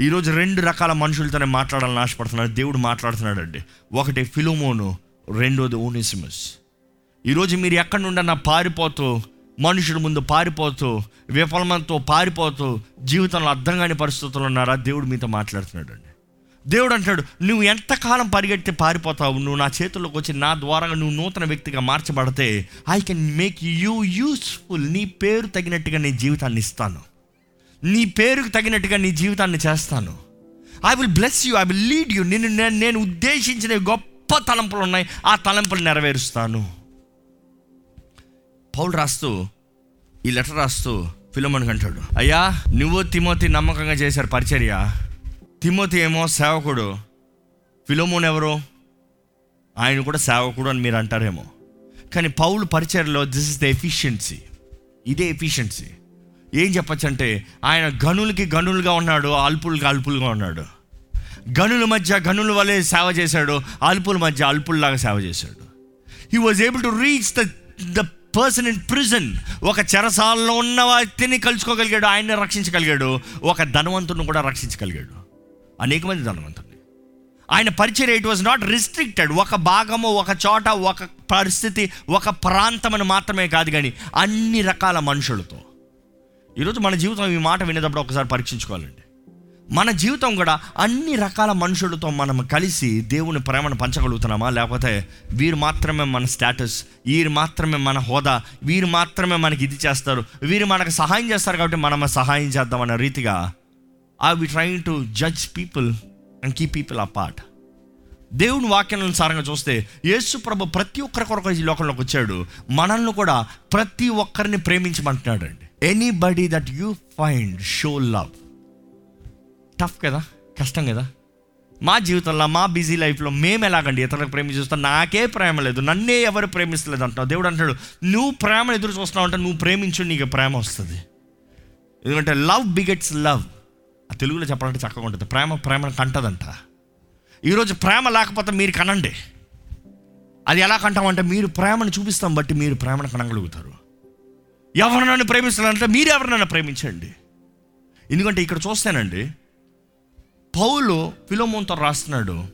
ఈరోజు రెండు రకాల మనుషులతోనే మాట్లాడాలని ఆశపడుతున్నాడు. దేవుడు మాట్లాడుతున్నాడు అండి ఒకటి ఫిలోమోను రెండోది ఓనిసిమస్. ఈరోజు మీరు ఎక్కడి నుండన్నా పారిపోతూ మనుషుల ముందు పారిపోతూ విఫలమంతో పారిపోతూ జీవితంలో అర్థం కాని పరిస్థితులు ఉన్నారా? దేవుడు మీతో మాట్లాడుతున్నాడు అండి దేవుడు అంటాడు నువ్వు ఎంతకాలం పరిగెత్తి పారిపోతావు? నువ్వు నా చేతుల్లోకి వచ్చి నా ద్వారా నువ్వు నూతన వ్యక్తిగా మార్చబడితే I can make you useful నీ పేరు తగినట్టుగా నీ జీవితాన్ని ఇస్తాను. నీ పేరుకు తగినట్టుగా నీ జీవితాన్ని చేస్తాను. I will bless you I will lead you నిన్ను నేను నేను ఉద్దేశించిన గొప్ప తలంపులు ఉన్నాయి ఆ తలంపులు నెరవేరుస్తాను. పౌలు రాస్తూ ఈ లెటర్ రాస్తూ ఫిలోమోన్కి అంటాడు అయ్యా నువ్వు తిమోతి నమ్మకంగా చేశారు పరిచర్య. తిమోతి ఏమో సేవకుడు. ఫిలోమోన్ ఎవరు? ఆయన కూడా సేవకుడు అని మీరు అంటారేమో. కానీ పౌలు పరిచర్లో దిస్ ఇస్ ద ఎఫిషియన్సీ ఇదే ఎఫిషియన్సీ ఏం చెప్పచ్చు అంటే ఆయన గనులకి గనులుగా ఉన్నాడు అల్పులకి అల్పులుగా ఉన్నాడు. గనుల మధ్య గనుల వలె సేవ చేశాడు అల్పుల మధ్య అల్పుల్లాగా సేవ చేశాడు. He was able to reach the the person in prison ఒక చెరసాలలో ఉన్న వ్యక్తిని కలుసుకోగలిగాడు ఆయన్ని రక్షించగలిగాడు ఒక ధనవంతుని కూడా రక్షించగలిగాడు. అనేక మంది ధనవంతుని ఆయన పరిచయం ఇట్ వాజ్ నాట్ రిస్ట్రిక్టెడ్ ఒక భాగము ఒక చోట ఒక పరిస్థితి ఒక ప్రాంతమని మాత్రమే కాదు కానీ అన్ని రకాల మనుషులతో. ఈరోజు మన జీవితం ఈ మాట వినేటప్పుడు ఒకసారి పరీక్షించుకోవాలండి. మన జీవితం కూడా అన్ని రకాల మనుషులతో మనం కలిసి దేవుని ప్రేమను పంచగలుగుతున్నామా? లేకపోతే వీరు మాత్రమే మన స్టేటస్ వీరు మాత్రమే మన హోదా వీరు మాత్రమే మనకి ఇది చేస్తారు వీరు మనకు సహాయం చేస్తారు కాబట్టి మనం సహాయం చేద్దాం అన్న రీతిగా I we trying to judge people and key people ఆ పార్ట్ దేవుని వాక్యానుసారంగా చూస్తే యేసు ప్రభు ప్రతి ఒక్కరి కొరకు ఈ లోకంలోకి వచ్చాడు. మనల్ని కూడా ప్రతి ఒక్కరిని ప్రేమించమంటున్నాడు అండి anybody that you find show love tough కదా? కష్టం కదా? మా జీవితంలో మా బిజీ లైఫ్లో మేము ఎలాగండి ఇతరులకు ప్రేమ చూస్తాం నాకే ప్రేమ లేదు. నన్నే ఎవరు ప్రేమిస్తలేదు అంటావు దేవుడు అంటాడు నువ్వు ప్రేమను ఎదురు చూస్తున్నావు అంటే నువ్వు ప్రేమించు నీకు ప్రేమ వస్తుంది. ఎందుకంటే లవ్ బిగెట్స్ లవ్ ఆ తెలుగులో చెప్పాలంటే చక్కగా ఉంటుంది. ప్రేమ ప్రేమను కంటదంట. ఈరోజు ప్రేమ లేకపోతే మీరు కనండి. అది ఎలా కంటామంటే మీరు ప్రేమను చూపిస్తాం బట్టి మీరు ప్రేమను కనగలుగుతారు. ఎవరు నన్ను ప్రేమిస్తారంటే మీరు ఎవరు నన్ను ప్రేమించండి. ఎందుకంటే ఇక్కడ చూస్తానండి పౌలు ఫిలోమోన్తో రాస్తున్నాడు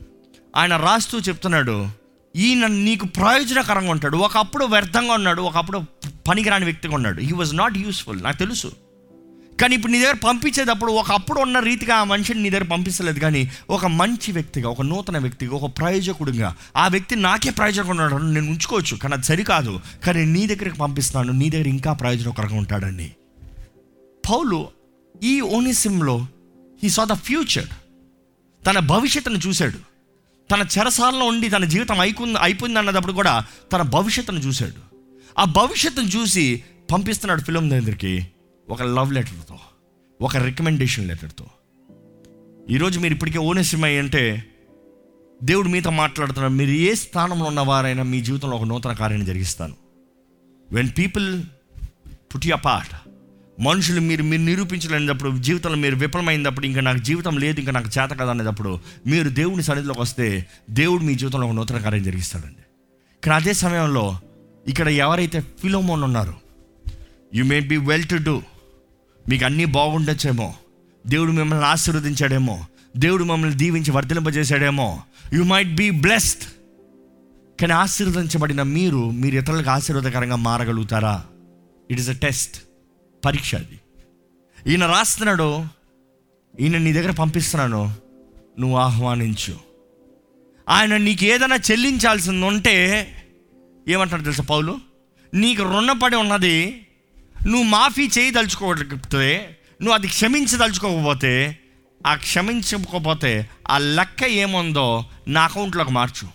ఆయన రాస్తూ చెప్తున్నాడు ఈయన నీకు ప్రయోజనకరంగా ఉంటాడు ఒకప్పుడు వ్యర్థంగా ఉన్నాడు ఒకప్పుడు పనికిరాని వ్యక్తిగా ఉన్నాడు. హీ వాజ్ నాట్ యూస్ఫుల్ నాకు తెలుసు. కానీ ఇప్పుడు నీ దగ్గర పంపించేటప్పుడు ఒకప్పుడు ఉన్న రీతిగా ఆ మనిషిని నీ దగ్గర పంపించలేదు కానీ ఒక మంచి వ్యక్తిగా ఒక నూతన వ్యక్తిగా ఒక ప్రయోజకుడిగా ఆ వ్యక్తి నాకే ప్రయోజకుడు నేను ఉంచుకోవచ్చు. కానీ అది సరికాదు. కానీ నీ దగ్గరికి పంపిస్తున్నాను. నీ దగ్గర ఇంకా ప్రయోజనకరంగా ఉంటాడని పౌలు ఈ ఓనిసిమ్లో హీ సా ద ఫ్యూచర్ తన భవిష్యత్తును చూశాడు. తన చెరసాలలో ఉండి తన జీవితం అయిపోయింది అయిపోయింది అన్నదప్పుడు కూడా తన భవిష్యత్తును చూశాడు. ఆ భవిష్యత్తును చూసి పంపిస్తున్నాడు ఫిలిం దగ్గరికి ఒక లవ్ లెటర్తో ఒక రికమెండేషన్ లెటర్తో ఈరోజు మీరు ఇప్పటికే ఓనెసిమై అంటే దేవుడు మీతో మాట్లాడుతున్నారు మీరు ఏ స్థానంలో ఉన్నవారైనా మీ జీవితంలో ఒక నూతన కార్యాన్ని జరిగిస్తాను. When people put you part మనుషులు మీరు మీరు నిరూపించలేనప్పుడు జీవితంలో మీరు విఫలమైనప్పుడు ఇంకా నాకు జీవితం లేదు ఇంకా నాకు చేత కదా అనేటప్పుడు మీరు దేవుని సన్నిధిలోకి వస్తే దేవుడు మీ జీవితంలో ఒక నూతన కార్యం జరిగిస్తాడండి. కానీ అదే సమయంలో ఇక్కడ ఎవరైతే ఫిలోమోన్ ఉన్నారో you may be well to do మీకు అన్నీ బాగుండొచ్చేమో. దేవుడు మిమ్మల్ని ఆశీర్వదించాడేమో. దేవుడు మమ్మల్ని దీవించి వర్ధలింపజేశాడేమో యు మైట్ బీ బ్లెస్డ్ కానీ ఆశీర్వదించబడిన మీరు మీరు ఇతరులకు ఆశీర్వాదకరంగా మారగలుగుతారా? ఇట్ ఇస్ అ టెస్ట్ పరీక్ష అది. ఈయన రాస్తున్నాడు. ఈయన నీ దగ్గర పంపిస్తున్నాను. నువ్వు ఆహ్వానించు. ఆయన నీకు ఏదైనా చెల్లించాల్సింది ఉంటే ఏమంటాడు తెలుసా పౌలు? నీకు రుణపడి ఉన్నది నువ్వు మాఫీ చేయదలుచుకోకపోతే నువ్వు అది క్షమించదలుచుకోకపోతే ఆ క్షమించకపోతే ఆ లెక్క ఏముందో నా అకౌంట్లోకి మార్చు.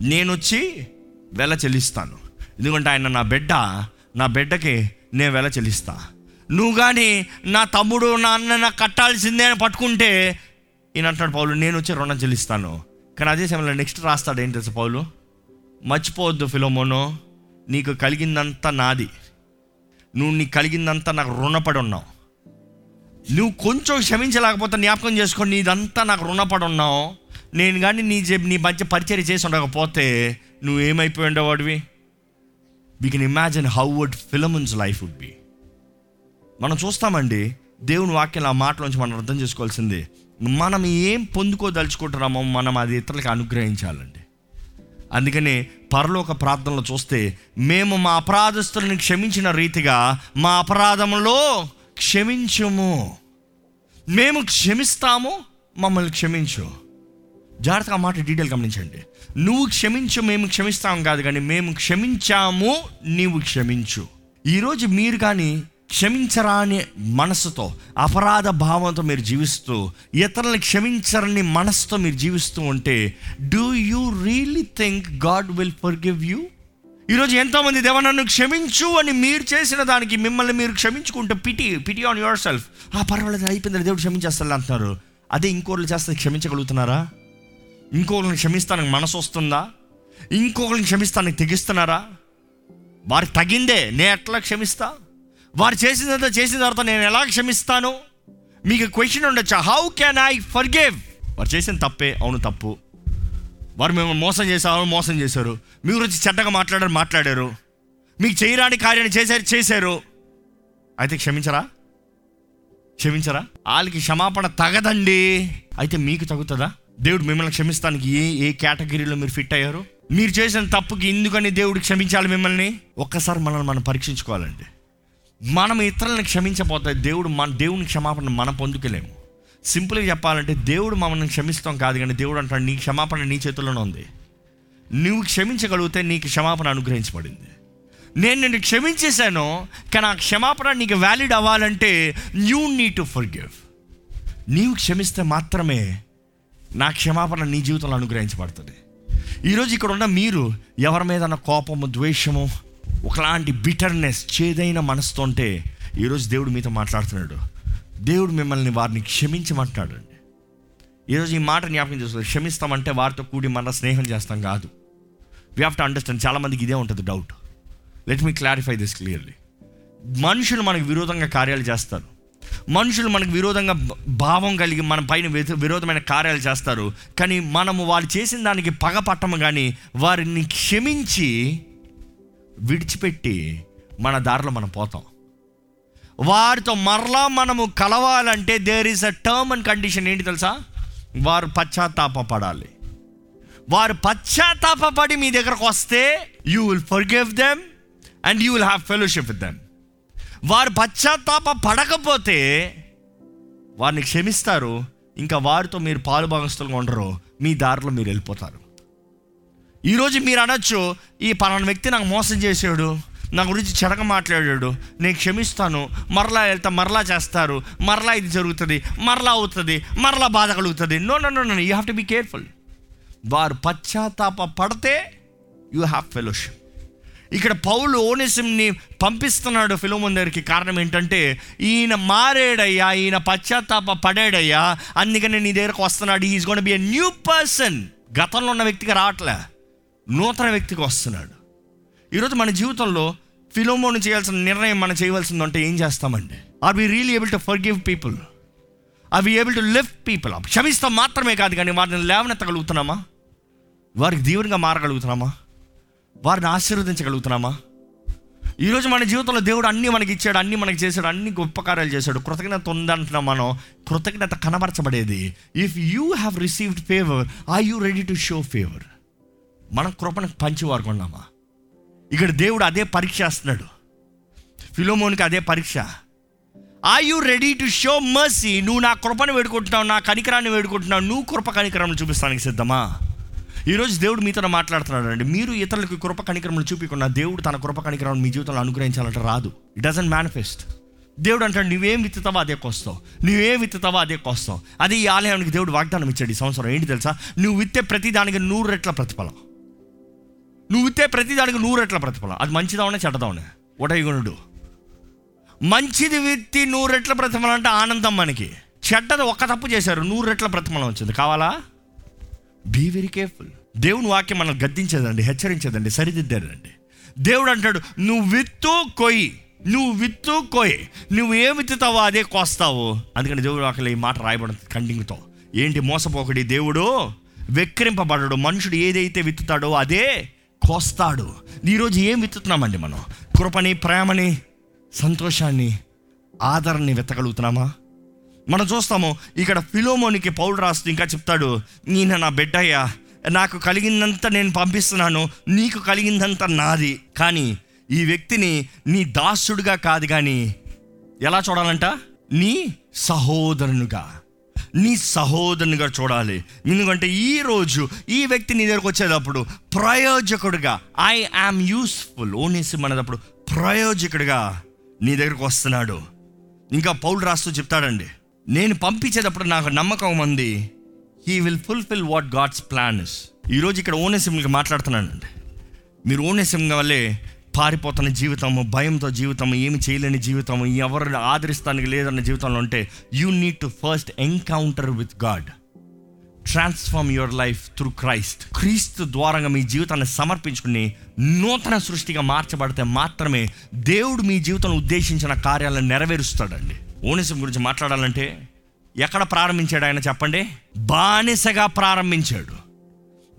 నేను వచ్చి వెల చెల్లిస్తాను. ఎందుకంటే ఆయన నా బిడ్డ నా బిడ్డకి నేను వెల చెల్లిస్తా. నువ్వు కానీ నా తమ్ముడు నా అన్న నాకు కట్టాల్సిందే అని పట్టుకుంటే ఈయన అంటాడు పౌలు నేను వచ్చి రుణం చెల్లిస్తాను. కానీ అదే సమయంలో నెక్స్ట్ రాస్తాడు ఏంటి పౌలు? మర్చిపోవద్దు ఫిలోమోనో నీకు కలిగిందంతా నాది. నువ్వు నీ కలిగిందంతా నాకు రుణపడి ఉన్నావు. నువ్వు కొంచెం క్షమించలేకపోతే జ్ఞాపకం చేసుకొని నీదంతా నాకు రుణపడి ఉన్నావు. నేను కానీ నీ నీ మధ్య పరిచయం చేసి ఉండకపోతే నువ్వు ఏమైపోయి ఉండేవాడివి? We can imagine how would Philemon's life would be మనం చూస్తామండి దేవుని వాక్యం ఆ మాటలోంచి మనం అర్థం చేసుకోవాల్సింది మనం ఏం పొందుకోదలుచుకుంటున్నామో మనం అది ఇతరులకు అనుగ్రహించాలండి. అందుకనే పరలోక ప్రార్థనలో చూస్తే మేము మా అపరాధస్తులను క్షమించిన రీతిగా మా అపరాధములో క్షమించుము. మేము క్షమిస్తాము మమ్మల్ని క్షమించు. జాగ్రత్తగా మాట డీటెయిల్ గమనించండి. నువ్వు క్షమించు మేము క్షమిస్తాం కాదు కానీ మేము క్షమించాము నీవు క్షమించు. ఈరోజు మీరు కానీ క్షమించరాని మనసుతో అపరాధ భావంతో మీరు జీవిస్తూ ఇతరులను క్షమించరని మనసుతో మీరు జీవిస్తూ ఉంటే do you really think God will forgive you ఈరోజు ఎంతోమంది దేవ నన్ను క్షమించు అని మీరు చేసిన దానికి మిమ్మల్ని మీరు క్షమించుకుంటే pity pity on your self ఆ పర్వాలేదు అయిపోయింది దేవుడు క్షమించేస్తాను అంటున్నారు. అదే ఇంకోళ్ళు చేస్తే క్షమించగలుగుతున్నారా? ఇంకొకరిని క్షమిస్తానికి మనసు వస్తుందా? ఇంకొకరిని క్షమిస్తానికి తెగిస్తున్నారా? వారికి తగిందే నేను ఎట్లా క్షమిస్తా? వారు చేసినంత చేసిన తర్వాత నేను ఎలా క్షమిస్తాను? మీకు క్వశ్చన్ ఉండొచ్చా? హౌ కెన్ ఐ ఫర్గివ్ వారు చేసిన తప్పే అవును తప్పు. వారు మేము మోసం చేశారు మోసం చేశారు. మీ గురించి చెడ్డగా మాట్లాడారు మాట్లాడారు. మీకు చేయరాని కార్యాన్ని చేశారు చేశారు. అయితే క్షమించరా? క్షమించరా? వాళ్ళకి క్షమాపణ తగదండి. అయితే మీకు తగుతుందా దేవుడు మిమ్మల్ని క్షమిస్తానికి ఏ ఏ కేటగిరీలో మీరు ఫిట్ అయ్యారు? మీరు చేసిన తప్పుకి ఎందుకని దేవుడు క్షమించాలి మిమ్మల్ని? ఒక్కసారి మనల్ని మనం పరీక్షించుకోవాలండి. మనం ఇతరులను క్షమించబోతే దేవుడు మన దేవుని క్షమాపణ మనం పొందుకోలేము. సింపుల్గా చెప్పాలంటే దేవుడు మమ్మల్ని క్షమిస్తాం కాదు కానీ దేవుడు అంటాడు నీ క్షమాపణ నీ చేతుల్లోనే ఉంది. నువ్వు క్షమించగలిగితే నీకు క్షమాపణ అనుగ్రహించబడింది. నేను నిన్ను క్షమించేశాను కానీ ఆ క్షమాపణ నీకు వ్యాలిడ్ అవ్వాలంటే you need to forgive నీవు క్షమిస్తే మాత్రమే నా క్షమాపణ నీ జీవితంలో అనుగ్రహించబడుతుంది. ఈరోజు ఇక్కడ ఉన్న మీరు ఎవరి మీద కోపము ద్వేషము ఒకలాంటి బిటర్నెస్ చేదైన మనసుతో ఉంటే ఈరోజు దేవుడు మీతో మాట్లాడుతున్నాడు. దేవుడు మిమ్మల్ని వారిని క్షమించమంటున్నాడు అండి ఈరోజు ఈ మాట జ్ఞాపకం చేసుకోవాలి. క్షమిస్తామంటే వారితో కూడి మన స్నేహం చేస్తాం కాదు. వీ హ్యావ్ టు అండర్స్టాండ్ చాలామందికి ఇదే ఉంటుంది doubt let me clarify this clearly మనుషులు మనకు విరోధంగా కార్యాలు చేస్తారు. మనుషులు మనకు విరోధంగా భావం కలిగి మన పైన విరోధమైన కార్యాలు చేస్తారు. కానీ మనము వాళ్ళు చేసిన దానికి పగ పట్టము కానీ వారిని క్షమించి విడిచిపెట్టి మన దారిలో మనం పోతాం. వారితో మరలా మనము కలవాలంటే there is a term and condition ఏంటి తెలుసా? వారు పశ్చాత్తాప పడాలి వారు పశ్చాత్తాపడి మీ దగ్గరకు వస్తే you will forgive them and you will have fellowship with them వారు పశ్చాత్తాప పడకపోతే వారిని క్షమిస్తారు. ఇంకా వారితో మీరు పాలు భాగస్తులుగా ఉండరు. మీ దారిలో మీరు వెళ్ళిపోతారు. ఈరోజు మీరు అనొచ్చు ఈ పలానా వ్యక్తి నాకు మోసం చేసాడు నా గురించి చెడక మాట్లాడాడు నేను క్షమిస్తాను మరలా వెళ్తా మరలా చేస్తారు మరలా ఇది జరుగుతుంది మరలా అవుతుంది మరలా బాధ కలుగుతుంది. No no no no you have to be careful వారు పశ్చాత్తాప పడితే యూ హ్యావ్ ఫెలోషిప్ ఇక్కడ పౌలు ఓనిసిమ్ని పంపిస్తున్నాడు ఫిలోమోన్ దగ్గరికి. కారణం ఏంటంటే ఈయన మారేడయ్యా ఈయన పశ్చాత్తాప పడాడయ్యా అందుకని నీ దగ్గరకు వస్తున్నాడు. Is gonna be a new person గతంలో ఉన్న వ్యక్తికి రావట్లే. నూతన వ్యక్తికి వస్తున్నాడు. ఈరోజు మన జీవితంలో ఫిలోమోను చేయాల్సిన నిర్ణయం మనం చేయవలసిందంటే ఏం చేస్తామండి? Are we real able to forgive people are we able to lift people క్షమిస్తాం మాత్రమే కాదు కానీ వారిని లేవనెత్తగలుగుతున్నామా? వారికి దీవెనగా మారగలుగుతున్నామా? వారిని ఆశీర్వదించగలుగుతున్నామా? ఈరోజు మన జీవితంలో దేవుడు అన్నీ మనకి ఇచ్చాడు అన్నీ మనకి చేశాడు అన్ని గొప్ప కార్యాలు చేశాడు. కృతజ్ఞత ఉందంటున్నాం మనం. కృతజ్ఞత కనబరచబడేది. If you have received favour are you ready to show favour మనం కృపను పంచివారు కొన్నామా ఇక్కడ దేవుడు అదే పరీక్ష చేస్తున్నాడు. ఫిలోమోన్కి అదే పరీక్ష. I you ready to show mercy నువ్వు నా కృపను వేడుకుంటున్నావు నా కనికరాన్ని వేడుకుంటున్నావు నువ్వు కృప కనికరం చూపిస్తానికి సిద్ధమా? ఈరోజు దేవుడు మీతో మాట్లాడుతున్నాడు అండి మీరు ఇతరులకు కృప కనికరములు చూపించకుండా దేవుడు తన కృప కనికరం మీ జీవితంలో అనుగ్రహించాలంటే రాదు. ఇట్ డజంట్ మేనిఫెస్ట్ దేవుడు అంటాడు నువ్వేం విత్తుతావో అదే కొస్తావు. నువ్వేం విత్తుతావో అదే కొస్తావు. అదే ఈ ఆలయానికి దేవుడు వాగ్దానం ఇచ్చాడు ఈ సంవత్సరం. ఏంటి తెలుసా? నువ్వు విత్తే ప్రతి దానికి నూరు రెట్ల ప్రతిఫలం. నువ్వు విత్తే ప్రతి దానికి నూరు రెట్ల ప్రతిఫలం? అది మంచిదావునే చెడ్డదావునే? ఒటయుగుణుడు మంచిది విత్తి నూరు రెట్ల ప్రతిఫలం అంటే ఆనందం మనకి. చెడ్డది ఒక్క తప్పు చేశారు నూరు రెట్ల ప్రతిఫలం వచ్చింది? కావాలా? బీ వెరీ కేర్ఫుల్ దేవుని వాక్యం మనల్ని గద్దించేదండి హెచ్చరించేదండి సరిదిద్దారండి దేవుడు అంటాడు నువ్వు విత్తు కొయ్యి. నువ్వు విత్తు కొయ్యి. నువ్వు ఏం విత్తుతావో అదే కోస్తావు. అందుకని దేవుడు వాక్యం ఈ మాట రాయబడుతుంది కండింగ్తో ఏంటి మోసపోకడి దేవుడు? వెక్కిరింపబడడు. మనుషుడు ఏదైతే విత్తుతాడో అదే కోస్తాడు. ఈరోజు ఏం విత్తుతున్నామండి మనం? కృపని ప్రేమని సంతోషాన్ని ఆదరణని వెతగలుగుతున్నామా మనం చూస్తాము ఇక్కడ ఫిలోమోనికి పౌలు రాస్తూ ఇంకా చెప్తాడు నేను నా బిడ్డయ్యా నాకు కలిగిందంతా నేను పంపిస్తున్నాను నీకు కలిగిందంతా నాది. కానీ ఈ వ్యక్తిని నీ దాసుడుగా కాదు కానీ ఎలా చూడాలంట? నీ సహోదరునిగా. నీ సహోదరునిగా చూడాలి. ఎందుకంటే ఈ రోజు ఈ వ్యక్తి నీ దగ్గరకు వచ్చేటప్పుడు ప్రయోజకుడుగా ఐ ఆమ్ యూస్ఫుల్ ఓనేసి మనదప్పుడు ప్రయోజకుడిగా నీ దగ్గరకు వస్తున్నాడు. ఇంకా పౌలు రాస్తూ చెప్తాడండి నేను పంపించేటప్పుడు నాకు నమ్మకం ఉంది. He will fulfil what God's plan ఈరోజు ఇక్కడ ఓనేసింకి మాట్లాడుతున్నానండి. మీరు ఓనేసింగ వల్లే పారిపోతున్న జీవితము భయంతో జీవితము ఏమి చేయలేని జీవితము ఎవరు ఆదరిస్తానికి లేదన్న జీవితంలో ఉంటే you need to first encounter with God transform your life through Christ క్రీస్తు ద్వారంగా మీ జీవితాన్ని సమర్పించుకుని నూతన సృష్టిగా మార్చబడితే మాత్రమే దేవుడు మీ జీవితంలో ఉద్దేశించిన కార్యాలను నెరవేరుస్తాడండి. ఓనిసం గురించి మాట్లాడాలంటే ఎక్కడ ప్రారంభించాడు ఆయన చెప్పండి? బానిసగా ప్రారంభించాడు.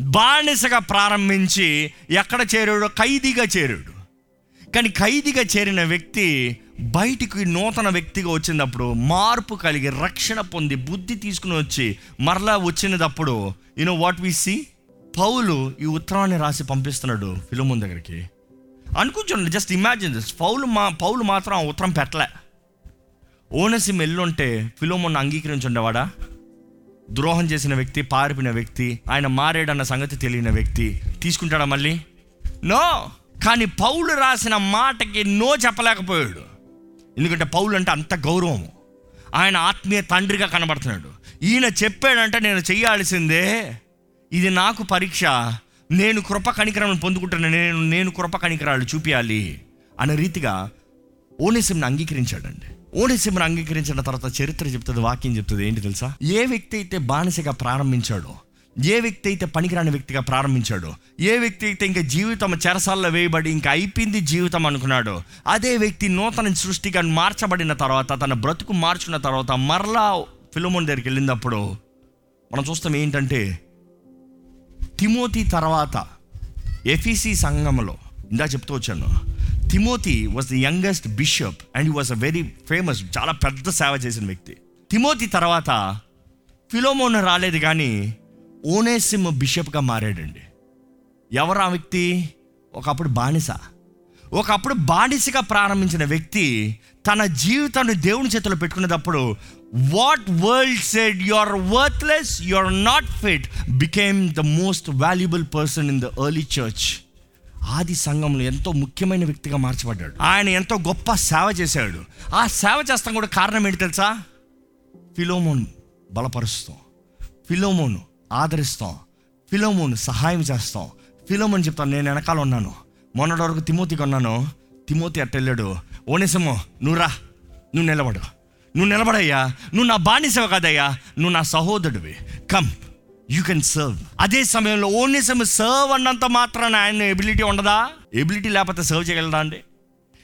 బానిసగా ప్రారంభించి ఎక్కడ చేరాడు ఖైదీగా చేరాడు. కానీ ఖైదీగా చేరిన వ్యక్తి బయటికి నూతన వ్యక్తిగా వచ్చినప్పుడు మార్పు కలిగి రక్షణ పొంది బుద్ధి తీసుకుని వచ్చి మరలా వచ్చినప్పుడు you know what we see Paul ఈ ఉత్తరాన్ని రాసి పంపిస్తున్నాడు ఫిలోమోన్ దగ్గరికి. అనుకుంటున్నాడు జస్ట్ ఇమాజిన్ దిస్ పౌలు మా పౌలు మాత్రం ఆ ఉత్తరం పెట్టలే. ఓనసిం ఎల్లుంటే ఫిలోమోన్ అంగీకరించుండేవాడా? ద్రోహం చేసిన వ్యక్తి పారిపోయిన వ్యక్తి ఆయన మారాడన్న సంగతి తెలియని వ్యక్తి తీసుకుంటాడా మళ్ళీ? నో కానీ పౌలు రాసిన మాటకి నో చెప్పలేకపోయాడు. ఎందుకంటే పౌలు అంటే అంత గౌరవం ఆయన ఆత్మీయ తండ్రిగా కనబడుతున్నాడు. ఈయన చెప్పాడంటే నేను చేయాల్సిందే ఇది నాకు పరీక్ష నేను కృప కనికరాలను పొందుకుంటున్నా నేను నేను కృప కనికరాలు చూపించాలి అనే రీతిగా ఓనేసింని అంగీకరించాడండి. ఓనేసింని అంగీకరించిన తర్వాత చరిత్ర చెప్తుంది వాక్యం చెప్తుంది ఏంటి తెలుసా? ఏ వ్యక్తి అయితే బానిసగా ప్రారంభించాడో ఏ వ్యక్తి అయితే పనికిరాని వ్యక్తిగా ప్రారంభించాడో ఏ వ్యక్తి అయితే ఇంకా జీవితం చెరసాల్లో వేయబడి ఇంకా అయిపోయింది జీవితం అనుకున్నాడో అదే వ్యక్తి నూతన సృష్టిగా మార్చబడిన తర్వాత తన బ్రతుకు మార్చుకున్న తర్వాత మరలా ఫిలోమోన్ దగ్గరికి వెళ్ళినప్పుడు మనం చూస్తాం ఏంటంటే తిమోతి తర్వాత ఎఫీసీ సంఘంలో ఇందా చెప్తూ వచ్చాను Timothy was the youngest bishop and was a very famous చాలా పెద్ద సేవ చేసిన వ్యక్తి. తిమోతి తర్వాత ఫిలోమోన్ రాలేదు కానీ ఓనేసిమ్ బిషప్గా మారాడండి. ఎవరు ఆ వ్యక్తి? ఒకప్పుడు బానిస. ఒకప్పుడు బానిసగా ప్రారంభించిన వ్యక్తి తన జీవితాన్ని దేవుని చేతిలో పెట్టుకునేటప్పుడు what world said your worthless your not fit became the most valuable person in the early church ఆది సంఘంలో ఎంతో ముఖ్యమైన వ్యక్తిగా మార్చబడ్డాడు. ఆయన ఎంతో గొప్ప సేవ చేశాడు. ఆ సేవ చేస్తాం కూడా కారణం ఏంటి తెలుసా? ఫిలోమోన్ బలపరుస్తాం. ఫిలోమోను ఆదరిస్తాం. ఫిలోమోన్ సహాయం చేస్తాం. ఫిలోమోన్ చెప్తాను నేను వెనకాల ఉన్నాను. మొన్నటి వరకు తిమోతికి ఉన్నాను. తిమోతి అట్ట వెళ్ళాడు. ఓనేసమ్మో నువ్వు రా. నువ్వు నిలబడు. నువ్వు నిలబడయ్యా. నువ్వు నా బానిసవ కాదయ్యా. నువ్వు నా సహోదరుడివి. కమ్ యూ కెన్ సర్వ్ అదే సమయంలో ఓనేసమ్ సర్వ్ అన్నంత మాత్రాన ఆయన ఎబిలిటీ ఉండదా? ఎబిలిటీ లేకపోతే సర్వ్ చేయగలదా అండి?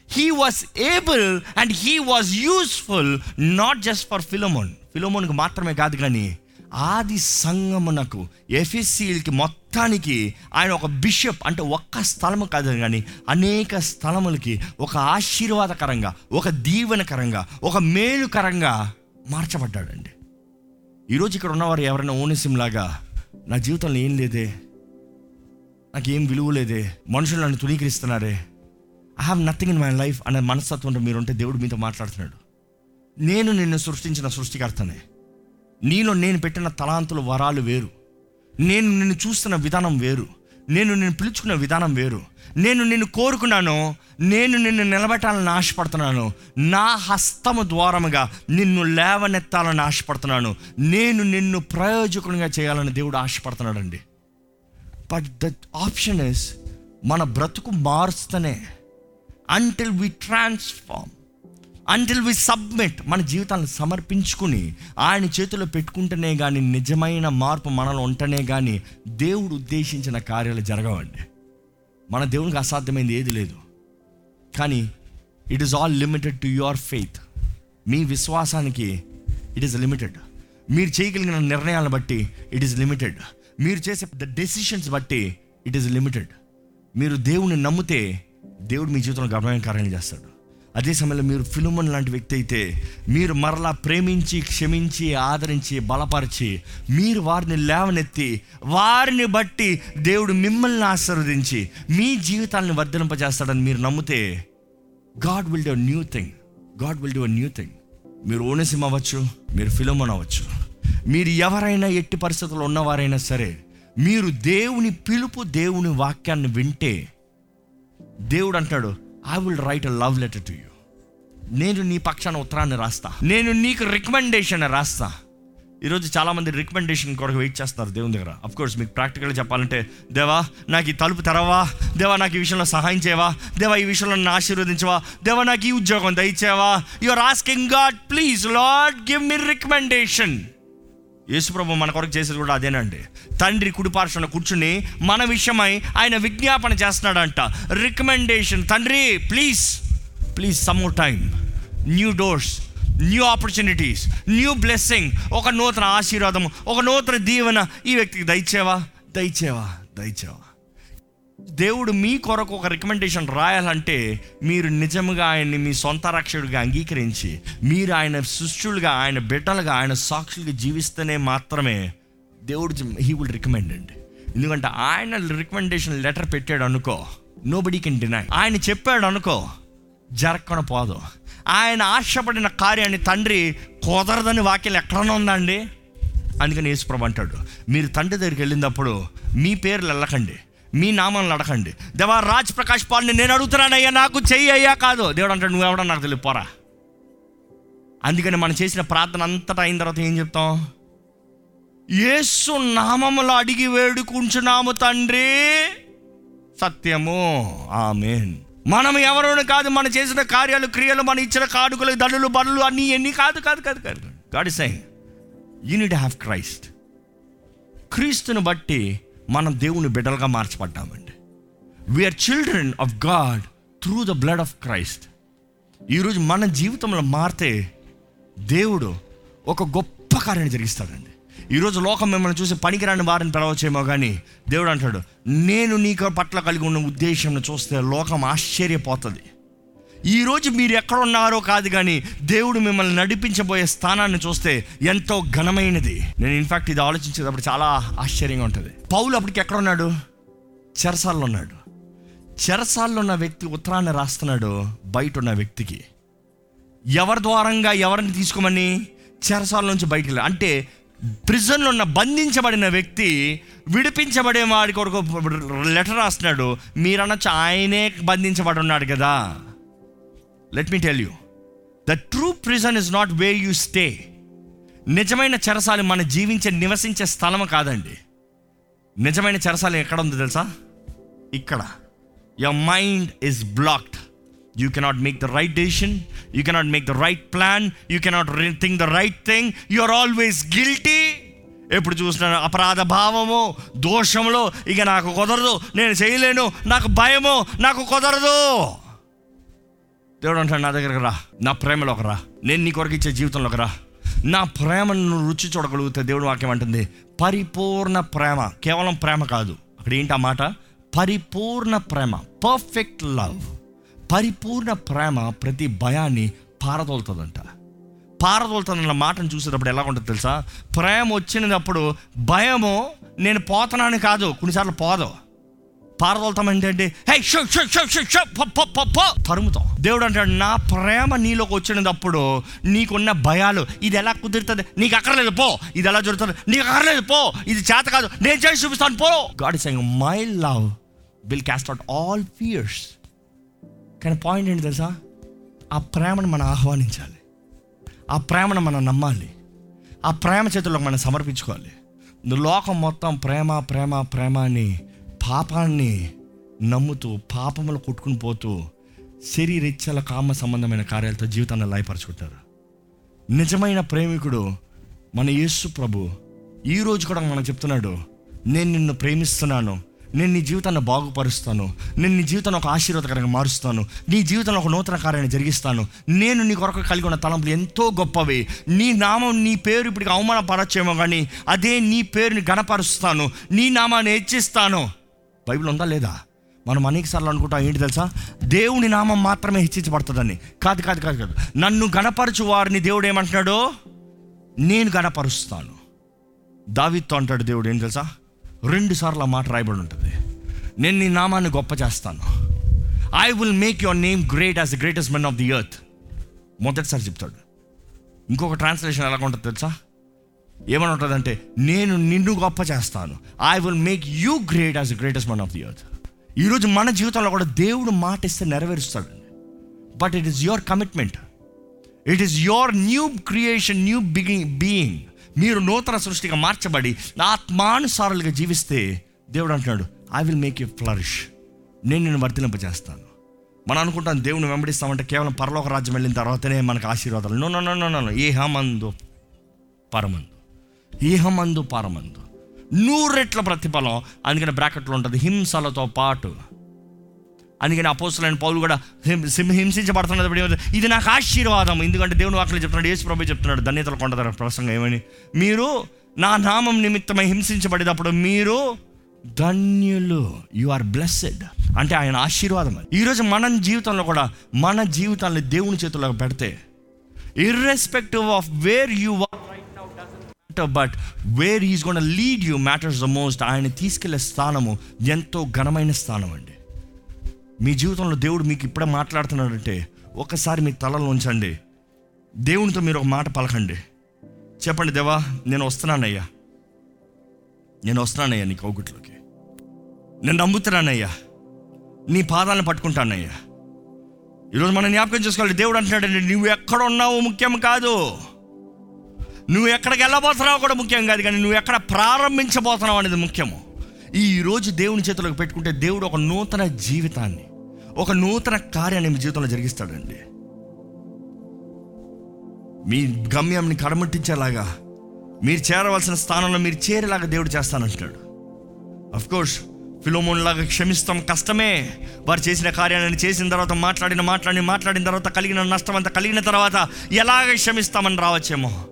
He was able and he was useful not just for Philemon ఫిలోమోన్కి మాత్రమే కాదు కానీ ఆది సంగమునకు ఎఫ్ఎస్సీలకి మొత్తానికి ఆయన ఒక బిషప్ అంటే ఒక్క స్థలము కాదు కానీ అనేక స్థలములకి ఒక ఆశీర్వాదకరంగా ఒక దీవెనకరంగా ఒక మేలుకరంగా మార్చబడ్డాడండి. ఈరోజు ఇక్కడ ఉన్నవారు ఎవరైనా ఓనిసింలాగా నా జీవితంలో ఏం లేదే నాకేం విలువ లేదే మనుషులు నన్ను తుణీకరిస్తున్నారే I have nothing in my life అనే మనస్తత్వంలో మీరుంటే దేవుడు మీతో మాట్లాడుతున్నాడు. నేను నిన్ను సృష్టించిన సృష్టికర్తనే. నీలో నేను పెట్టిన తలాంతులు వరాలు వేరు. నేను నిన్ను చూస్తున్న విధానం వేరు. నేను నిన్ను పిలుచుకున్న విధానం వేరు. నేను నిన్ను కోరుకున్నాను. నేను నిన్ను నిలబెట్టాలని ఆశపడుతున్నాను. నా హస్తము ద్వారముగా నిన్ను లేవనెత్తాలని ఆశపడుతున్నాను. నేను నిన్ను ప్రయోజకునిగా చేయాలని దేవుడు ఆశపడుతున్నాడండి. బట్ ద ఆప్షన్ ఇస్ మన బ్రతుకు మారుస్తూనే until we transform until we submit మన జీవితాలను సమర్పించుకుని ఆయన చేతిలో పెట్టుకుంటేనే కానీ నిజమైన మార్పు మనలో ఉంటేనే కానీ దేవుడు ఉద్దేశించిన కార్యాలు జరగవండి. మన దేవునికి అసాధ్యమైంది ఏది లేదు. కానీ it is all limited to your faith మీ విశ్వాసానికి ఇట్ ఈస్ లిమిటెడ్ మీరు చేయగలిగిన నిర్ణయాలను బట్టి ఇట్ ఈస్ లిమిటెడ్ మీరు చేసే ద డెసిషన్స్ బట్టి ఇట్ ఈస్ లిమిటెడ్ మీరు దేవుని నమ్మితే దేవుడు మీ జీవితంలో గమనమైన కార్యాలు చేస్తాడు. అదే సమయంలో మీరు ఫిలుమన్ లాంటి వ్యక్తి అయితే మీరు మరలా ప్రేమించి క్షమించి ఆదరించి బలపరిచి మీరు వారిని లేవనెత్తి వారిని బట్టి దేవుడు మిమ్మల్ని ఆశీర్వదించి మీ జీవితాలను వర్ధలింపజేస్తాడని మీరు నమ్మితే God will do new thing God will do new thing మీరు ఓనసిం అవ్వచ్చు మీరు ఫిలోమన్ అవ్వచ్చు. మీరు ఎవరైనా ఎట్టి పరిస్థితుల్లో ఉన్నవారైనా సరే మీరు దేవుని పిలుపు దేవుని వాక్యాన్ని వింటే దేవుడు అంటాడు I will write a love letter to you నేను నీ పక్షాన ఉత్తరాన్ని రాస్తా. నేను నీకు రికమెండేషన్ రాస్తా. ఈరోజు చాలామంది రికమెండేషన్ కొరకు వెయిట్ చేస్తారు దేవుని దగ్గర. అఫ్ కోర్స్ మీకు ప్రాక్టికల్గా చెప్పాలంటే దేవా నాకు ఈ తలుపు తెరవా? దేవా నాకు ఈ విషయంలో సహాయం చేయవా? దేవా ఈ విషయంలో నన్ను ఆశీర్వదించవా? దేవా నాకు ఈ ఉద్యోగం దయచేవా you are asking God please Lord give me recommendation యేసుప్రభు మన కొరకు చేసేది కూడా అదేనండి. తండ్రి కుడిపార్శ్వన కూర్చుని మన విషయమై ఆయన విజ్ఞాపన చేస్తున్నాడంట. రికమెండేషన్ తండ్రి please please some more time new doors new opportunities new blessing ఒక నూతన ఆశీర్వాదం ఒక నూతన దీవెన ఈ వ్యక్తికి దయచేవా? దయచేవా దయచేవా. దేవుడు మీ కొరకు ఒక రికమెండేషన్ రాయాలంటే మీరు నిజముగా ఆయన్ని మీ సొంత రక్షకుడిగా అంగీకరించి మీరు ఆయన శిష్యులుగా ఆయన బిడ్డలుగా ఆయన సాక్షులుగా జీవిస్తేనే మాత్రమే దేవుడు హీ విల్ రికమెండ్ అండి. ఎందుకంటే ఆయన రికమెండేషన్ లెటర్ పెట్టాడు అనుకో నో బడీ కెన్ డినై ఆయన చెప్పాడు అనుకో జరగకుండా పోదు. ఆయన ఆశపడిన కార్యాన్ని తండ్రి కుదరదని వాక్యం ఎక్కడన్నా ఉందండి అందుకని యేసుప్రభు అంటాడు మీరు తండ్రి దగ్గరికి వెళ్ళినప్పుడు మీ పేర్లు వెళ్ళకండి. మీ నామాలను అడగండి. దేవా రాజ్ ప్రకాష్ పాల్ని నేను అడుగుతున్నానయ్యా నాకు చెయ్యి అయ్యా కాదు. దేవుడు అంటాడు నువ్వు నాకు తెలియదు పోరా. అందుకని మనం చేసిన ప్రార్థన అంతటా అయిన తర్వాత ఏం చెప్తాం? యేసు నామములో అడిగి వేడుకుంటున్నాము తండ్రి. సత్యము. ఆమెన్. మనం ఎవరోని కాదు మనం చేసిన కార్యాలు క్రియలు మనం ఇచ్చిన కాడుకలు దడులు బడులు అన్నీ ఎన్ని కాదు కాదు కాదు కాదు God is saying you need have Christ. క్రీస్తుని బట్టి మనం దేవుని బిడ్డలుగా మార్చబడ్డామండి. We are children of God through the blood of Christ ఈరోజు మన జీవితంలో మారితే దేవుడు ఒక గొప్ప కార్యాన్ని జరిగిస్తాడండి. ఈరోజు లోకం మిమ్మల్ని చూసి పనికిరాని వారిని పిలవచ్చేమో కానీ దేవుడు అంటాడు నేను నీకు పట్ల కలిగి ఉన్న ఉద్దేశం చూస్తే లోకం ఆశ్చర్యపోతుంది. ఈరోజు మీరు ఎక్కడున్నారో కాదు కానీ దేవుడు మిమ్మల్ని నడిపించబోయే స్థానాన్ని చూస్తే ఎంతో ఘనమైనది. నేను ఇన్ఫాక్ట్ ఇది ఆలోచించేటప్పుడు చాలా ఆశ్చర్యంగా ఉంటుంది. పౌలు అప్పటికి ఎక్కడున్నాడు? చెరసాల్లో ఉన్నాడు. చెరసాల్లో ఉన్న వ్యక్తి ఉత్తరాన్ని రాస్తున్నాడు బయట ఉన్న వ్యక్తికి. ఎవరి ద్వారంగా ఎవరిని తీసుకోమని చెరసాల నుంచి బయటికి అంటే ప్రిజన్లో ఉన్న బంధించబడిన వ్యక్తి విడిపించబడే వాడి కొరకు లెటర్ రాస్తున్నాడు. మీరనొచ్చు ఆయనే బంధించబడి ఉన్నాడు కదా. Let me tell you the true prison is not way you stay నిజమైన చెరసాలి మన జీవించే నివసించే స్థలం కాదండి. నిజమైన చెరసాలి ఎక్కడ ఉంది తెలుసా? ఇక్కడ. Your mind is blocked you cannot make the right decision you cannot make the right plan you cannot think the right thing you are always guilty ఎప్పుడు చూసిన అపరాధ భావము దోషంలో ఇక నాకు కుదరదు నేను చేయలేను నాకు భయము నాకు కుదరదు. దేవుడు అంటాడు నా దగ్గరకు రా. నా ప్రేమలోకి రా. నేను నీ కొరకు ఇచ్చే జీవితంలోకి రా. నా ప్రేమను నువ్వు రుచి చూడగలిగితే దేవుడు వాక్యం అంటుంది పరిపూర్ణ ప్రేమ. కేవలం ప్రేమ కాదు. అక్కడ ఏంటి ఆ మాట? పరిపూర్ణ ప్రేమ. పర్ఫెక్ట్ లవ్ పరిపూర్ణ ప్రేమ ప్రతి భయాన్ని పారదోలుతుందంట. పారదోలుతుందన్న మాటను చూసేటప్పుడు ఎలా ఉంటుంది తెలుసా? ప్రేమ వచ్చినప్పుడు భయము నేను పోతున్నాను కాదు కొన్నిసార్లు పోదు. పారదోలుతాం ఏంటంటే hey shoo shoo shoo shoo shoo తరుముతాం. దేవుడు అంటాడు నా ప్రేమ నీలోకి వచ్చినప్పుడు నీకున్న భయాలు ఇది ఎలా కుదురుతుంది? నీకు అక్కర్లేదు పో. ఇది ఎలా జరుగుతుంది? నీకు అక్కర్లేదు పో. ఇది చేత కాదు. నేను చేసి చూపిస్తాను పో. God is my love will cast out all fears కానీ పాయింట్ ఏంటి తెలుసా? ఆ ప్రేమను మనం ఆహ్వానించాలి. ఆ ప్రేమను మనం నమ్మాలి. ఆ ప్రేమ చేతుల్లో మనం సమర్పించుకోవాలి. లోకం మొత్తం ప్రేమ ప్రేమ ప్రేమ అని పాపాన్ని నమ్ముతూ పాపములు కొట్టుకుని పోతూ శరీరిచ్చల కామ సంబంధమైన కార్యాలతో జీవితాన్ని లయపరుచుకుంటారు. నిజమైన ప్రేమికుడు మన యేసు ప్రభు ఈ రోజు కూడా మనం చెప్తున్నాడు నేను నిన్ను ప్రేమిస్తున్నాను నేను నీ జీవితాన్ని బాగుపరుస్తాను నేను నీ జీవితాన్ని ఒక ఆశీర్వాదకరంగా మారుస్తాను నీ జీవితంలో ఒక నూతన కార్యాన్ని జరిగిస్తాను నేను నీ కొరకు కలిగి ఉన్న తలంపులు ఎంతో గొప్పవి నీ నామం నీ పేరు ఇప్పటికి అవమానపరచేమో కానీ అదే నీ పేరుని గణపరుస్తాను నీ నామాన్ని హెచ్చిస్తాను. బైబిల్ ఉందా లేదా? మనం అనేక సార్లు అనుకుంటాం ఏంటి తెలుసా? దేవుని నామం మాత్రమే హెచ్చించబడుతుందని కాదు కాదు కాదు కాదు. నన్ను గణపరచు వారిని దేవుడు ఏమంటున్నాడో? నేను గణపరుస్తాను. దావిత్తో అంటాడు దేవుడు ఏం తెలుసా? రెండు సార్లు ఆ మాట రాయబడి ఉంటుంది. నేను నీ నామాన్ని గొప్ప చేస్తాను. I will make your name great as the greatest men of the earth మొదటిసారి చెప్తాడు. ఇంకొక ట్రాన్స్లేషన్ ఎలా ఉంటుంది తెలుసా? ఏమని ఉంటుందంటే నేను నిన్ను గొప్ప చేస్తాను. I will make you great as greatest man of the earth ఈరోజు మన జీవితంలో కూడా దేవుడు మాట ఇస్తే నెరవేరుస్తాడండి but it is your commitment it is your new creation new beginning being మీరు నూతన సృష్టిగా మార్చబడి ఆత్మానుసారులుగా జీవిస్తే దేవుడు అంటున్నాడు I will make you flourish నేను నేను వర్తింపజేస్తాను మనం అనుకుంటాం దేవుని వెంబడిస్తామంటే కేవలం పరలోక రాజ్యం వెళ్ళిన తర్వాతనే మనకు ఆశీర్వాదాలు. నో నో నో నో ఏ హమందు పరమందు. ఈహమందు పారమందు. నూరెట్ల ప్రతిఫలం అందుకని బ్రాకెట్లో ఉంటుంది హింసలతో పాటు. అందుకని అపోసులైన పౌలు కూడా హిం- హింసించబడుతున్నది ఇది నాకు ఆశీర్వాదం. ఎందుకంటే దేవుని వాక్యం చెప్తున్నాడు యేసు ప్రభు చెప్తున్నాడు ధన్యతలు కొండదారు ప్రసంగం ఏమని? మీరు నా నామం నిమిత్తమై హింసించబడేటప్పుడు మీరు ధన్యులు. యు ఆర్ బ్లెస్సెడ్ అంటే ఆయన ఆశీర్వాదం ఈరోజు మన జీవితంలో కూడా మన జీవితాన్ని దేవుని చేతుల్లో పెడితే irrespective of where you but where is gonna lead you matters the most ఆయన తీసుకెళ్ళే స్థానము ఎంతో ఘనమైన స్థానం అండి. మీ జీవితంలో దేవుడు మీకు ఇప్పుడే మాట్లాడుతున్నాడంటే ఒకసారి మీ తలలో ఉంచండి. దేవునితో మీరు ఒక మాట పలకండి. చెప్పండి దేవా నేను వస్తున్నానయ్యా. నేను వస్తున్నానయ్యా నీ కౌగుట్లోకి. నేను నమ్ముతున్నానయ్యా. నీ పాదాలను పట్టుకుంటానయ్యా. ఈరోజు మనం జ్ఞాపకం చేసుకోవాలి. దేవుడు అంటున్నాడండి నువ్వు ఎక్కడ ఉన్నావు ముఖ్యం కాదు. నువ్వు ఎక్కడికి వెళ్ళబోతున్నావు కూడా ముఖ్యం కాదు కానీ నువ్వు ఎక్కడ ప్రారంభించబోతున్నావు అనేది ముఖ్యము. ఈరోజు దేవుని చేతులకు పెట్టుకుంటే దేవుడు ఒక నూతన జీవితాన్ని ఒక నూతన కార్యాన్ని మీ జీవితంలో జరిగిస్తాడండి. మీ గమ్యాన్ని కడముట్టించేలాగా మీరు చేరవలసిన స్థానంలో మీరు చేరేలాగా దేవుడు చేస్తానంటున్నాడు. అఫ్ కోర్స్ ఫిలోమోన్ లాగా క్షమిస్తాం కష్టమే. వారు చేసిన కార్యాలను చేసిన తర్వాత మాట్లాడిన మాట్లాడిన మాట్లాడిన తర్వాత కలిగిన నష్టం అంతా కలిగిన తర్వాత ఎలాగ క్షమిస్తామని రావచ్చేమో.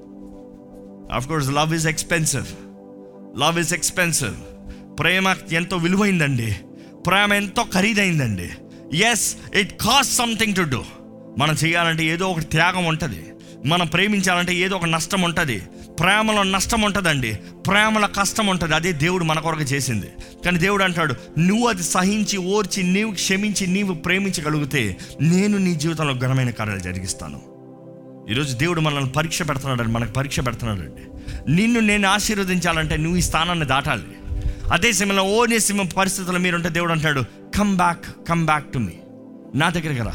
Course love is expensive love is expensive ప్రేమ ఎంతో విలువైందండి ప్రేమ ఎంతో ఖరీదైందండి yes it cost something to do మనం చేయాలంటే ఏదో ఒక త్యాగం ఉంటుంది మనం ప్రేమించాలంటే ఏదో ఒక నష్టం ఉంటుంది ప్రేమలో నష్టం ఉంటుందండి ప్రేమలో కష్టం ఉంటుంది అదే దేవుడు మన కొరకు చేసింది కానీ దేవుడు అంటాడు నువ్వు అది సహించి ఓర్చి నీవు క్షమించి నీవు ప్రేమించగలిగితే నేను నీ జీవితంలో ఘనమైన కార్యాలు జరిగిస్తాను. ఈరోజు దేవుడు మనల్ని పరీక్ష పెడుతున్నాడు మనకు పరీక్ష పెడుతున్నాడండి. నిన్ను నేను ఆశీర్వదించాలంటే నువ్వు ఈ స్థానాన్ని దాటాలి. అదే సమయంలో ఓ సింహం పరిస్థితుల్లో మీరుంటే దేవుడు అంటాడు come back come back to me నా దగ్గరికి రా.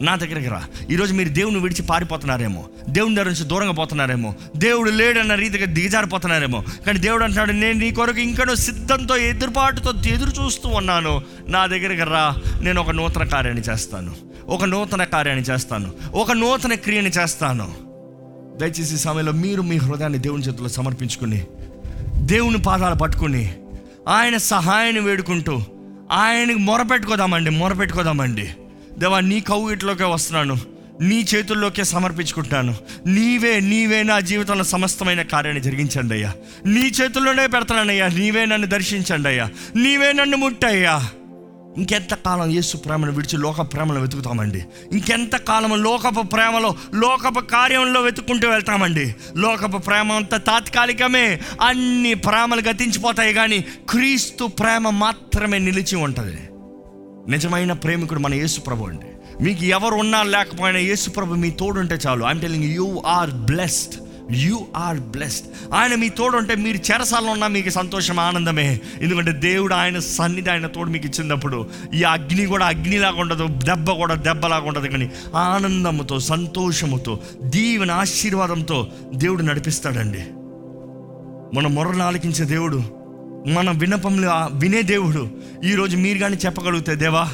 నా దగ్గరికి రా. ఈరోజు మీరు దేవుని విడిచి పారిపోతున్నారేమో. దేవుని దగ్గర నుంచి దూరంగా పోతున్నారేమో. దేవుడు లేడన్న రీతిగా దిగజారిపోతున్నారేమో. కానీ దేవుడు అంటున్నాడు నేను నీ కొరకు ఇంకనూ సిద్ధంతో ఎదురుపాటుతో ఎదురు చూస్తూ ఉన్నాను. నా దగ్గరికి రా. నేను ఒక నూతన కార్యాన్ని చేస్తాను. ఒక నూతన కార్యాన్ని చేస్తాను. ఒక నూతన క్రియని చేస్తాను. దయచేసి ఈ సమయంలో మీరు మీ హృదయాన్ని దేవుని చేతిలో సమర్పించుకుని దేవుని పాదాలు పట్టుకుని ఆయన సహాయాన్ని వేడుకుంటూ ఆయనకి మొరపెట్టుకోదామండి మొరపెట్టుకోదామండి. దేవా నీ కౌగిట్లోకే వస్తున్నాను. నీ చేతుల్లోకే సమర్పించుకుంటున్నాను. నీవే నీవే నా జీవితంలో సమస్తమైన కార్యాన్ని జరిగించండి అయ్యా. నీ చేతుల్లోనే పెడతానయ్యా నీవే నన్ను దర్శించండి అయ్యా. నీవే నన్ను ముట్టయ్యా. ఇంకెంత కాలం యేసు ప్రేమను విడిచి లోక ప్రేమలో వెతుకుతామండి? ఇంకెంత కాలం లోకపు ప్రేమలో లోకపు కార్యంలో వెతుక్కుంటూ వెళ్తామండి? లోకపు ప్రేమ అంతా తాత్కాలికమే. అన్ని ప్రేమలు గతించిపోతాయి కానీ క్రీస్తు ప్రేమ మాత్రమే నిలిచి ఉంటుంది. నిజమైన ప్రేమికుడు మన యేసు ప్రభు అండి. మీకు ఎవరు ఉన్నా లేకపోయినా యేసు ప్రభు మీ తోడుంటే చాలు. I'm telling you are blessed you are blessed ఆయన మీ తోడుంటే మీరు చెరసాలలో ఉన్నా మీకు సంతోషం ఆనందమే. ఎందుకంటే దేవుడు ఆయన సన్నిధి ఆయన తోడు మీకు ఇచ్చినప్పుడు ఈ అగ్ని కూడా అగ్నిలాగా ఉండదు దెబ్బ కూడా దెబ్బలాగా ఉండదు. కానీ ఆనందముతో సంతోషముతో దీవెన ఆశీర్వాదంతో దేవుడు నడిపిస్తాడండి. మన మొర్రను ఆలకించే దేవుడు మన విన్నపంలో వినే దేవుడు. ఈరోజు మీరు కానీ చెప్పగలిగితే దేవా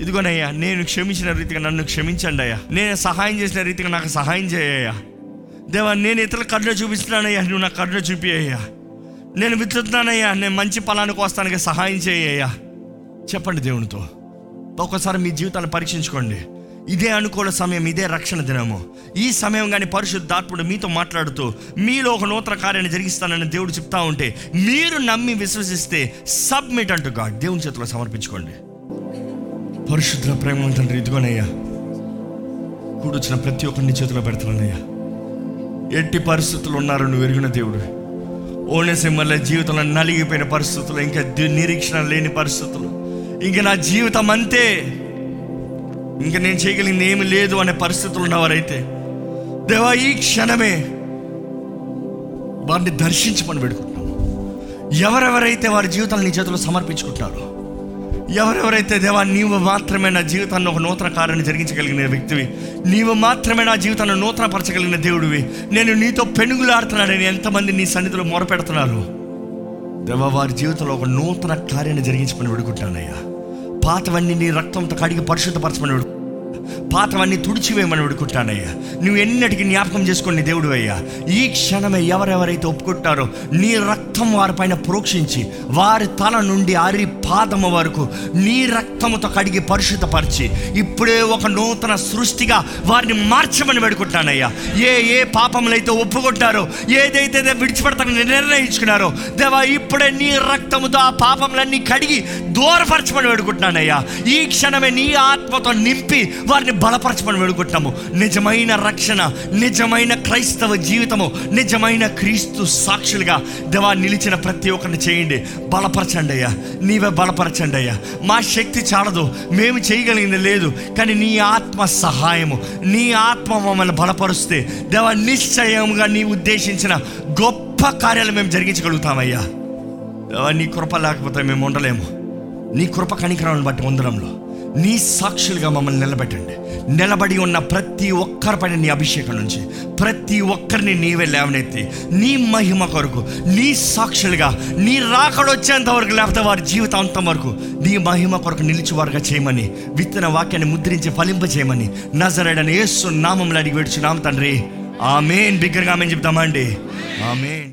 ఇదిగోనయ్యా నేను క్షమించిన రీతిగా నన్ను క్షమించండి అయ్యా. నేను సహాయం చేసిన రీతిగా నాకు సహాయం చేయయ్యా దేవా నేను ఇతరుల కరుణ చూపిస్తున్నానయ్యా నువ్వు నా కరుణ చూపి అయ్యా నేను విత్తుతున్నానయ్యా నేను మంచి ఫలానికి వస్తానికి సహాయం చేయయ్యా చెప్పండి దేవునితో. ఒక్కసారి మీ జీవితాన్ని పరీక్షించుకోండి. ఇదే అనుకూల సమయం ఇదే రక్షణ దినము. ఈ సమయం కానీ పరిశుద్ధాత్ముడు మీతో మాట్లాడుతూ మీలో ఒక నూతన కార్యాన్ని జరిగిస్తానని దేవుడు చెప్తా ఉంటే మీరు నమ్మి విశ్వసిస్తే సబ్మిట్ అంటూ గాడ్ దేవుని చేతిలో సమర్పించుకోండి. పరిశుద్ధ ప్రేమ తండ్రి ఇదిగోనయ్యా. కూడొచ్చిన ప్రతి ఒక్కరిని చేతిలో పెడతానయ్యా. ఎట్టి పరిస్థితులు ఉన్నారు నువ్వు ఎరిగిన దేవుడు. ఓనసింహల జీవితంలో నలిగిపోయిన పరిస్థితులు ఇంకా నిరీక్షణ లేని పరిస్థితులు. ఇంకా నా జీవితం అంతే ఇంకా నేను చేయగలిగింది ఏమి లేదు అనే పరిస్థితులు ఉన్నవారైతే దేవా ఈ క్షణమే వారిని దర్శించమని పెడుకుంటున్నాను ఎవరెవరైతే వారి జీవితాన్ని నీ చేతిలో సమర్పించుకుంటారో ఎవరెవరైతే దేవా నీవు మాత్రమే నా జీవితాన్ని ఒక నూతన కార్యాన్ని జరిగించగలిగిన వ్యక్తివి నీవు మాత్రమే నా జీవితాన్ని నూతన పరచగలిగిన దేవుడివి నేను నీతో పెనుగులాడుతున్నానని ఎంతమంది నీ సన్నిధిలో మొరపెడుతున్నారు. దేవా వారి జీవితంలో ఒక నూతన కార్యాన్ని జరిగించమని వేడుకుంటానయ్యా పాతవన్నీ నీ రక్తంతో కడిగి పరిశుద్ధపరచమని పాతవన్నీ తుడిచివేయమని వేడుకుంటానయ్యా. నువ్వు ఎన్నటికీ జ్ఞాపకం చేసుకోండి దేవుడు అయ్యా ఈ క్షణమే ఎవరెవరైతే ఒప్పుకుంటారో నీ రక్తం వారిపైన ప్రోక్షించి వారి తల నుండి అరి పాదము వరకు నీ రక్తముతో కడిగి పరిశుద్ధపరిచి ఇప్పుడే ఒక నూతన సృష్టిగా వారిని మార్చమని వేడుకుంటానయ్యా. ఏ ఏ పాపములైతే ఒప్పుకుంటారో ఏదైతే విడిచిపెడతానని నిర్ణయించుకున్నారో దేవా ఇప్పుడే నీ రక్తముతో ఆ పాపములన్నీ కడిగి దూరపరచమని పెడుకుంటున్నానయ్యా ఈ క్షణమే నీ ఆత్మతో నింపి వారిని బలపరచమని వేడుకుంటున్నాము. నిజమైన రక్షణ నిజమైన క్రైస్తవ జీవితము నిజమైన క్రీస్తు సాక్షులుగా దేవా నిలిచిన ప్రతి ఒక్కరిని చేయండి. బలపరచండి అయ్యా. నీవే బలపరచండి అయ్యా. మా శక్తి చాలదు. మేము చేయగలిగింది లేదు. కానీ నీ ఆత్మ సహాయము నీ ఆత్మ మమ్మల్ని బలపరుస్తే దేవా నిశ్చయముగా నీ ఉద్దేశించిన గొప్ప కార్యాలు మేము జరిగించగలుగుతామయ్యా నీ కృప లేకపోతే మేము ఉండలేము. నీ కృప కనికరాలను బట్టి ఉండడంలో నీ సాక్షులుగా మమ్మల్ని నిలబెట్టండి. నిలబడి ఉన్న ప్రతి ఒక్కరి పైన నీ అభిషేకం నుంచి ప్రతి ఒక్కరిని నీవే లేవనెత్తి నీ మహిమ కొరకు నీ సాక్షులుగా నీ రాకడొచ్చేంత వరకు లేకపోతే వారి జీవితాంతం వరకు నీ మహిమ కొరకు నిలిచివారుగా చేయమని విత్తన వాక్యాన్ని ముద్రించి ఫలింప చేయమని నజరడని యేసు నామంలో అడిగి వేడుచున్నాం తండ్రి. ఆమెన్. బిగ్గరగా ఆమెన్ చెప్తామండి. ఆమెన్.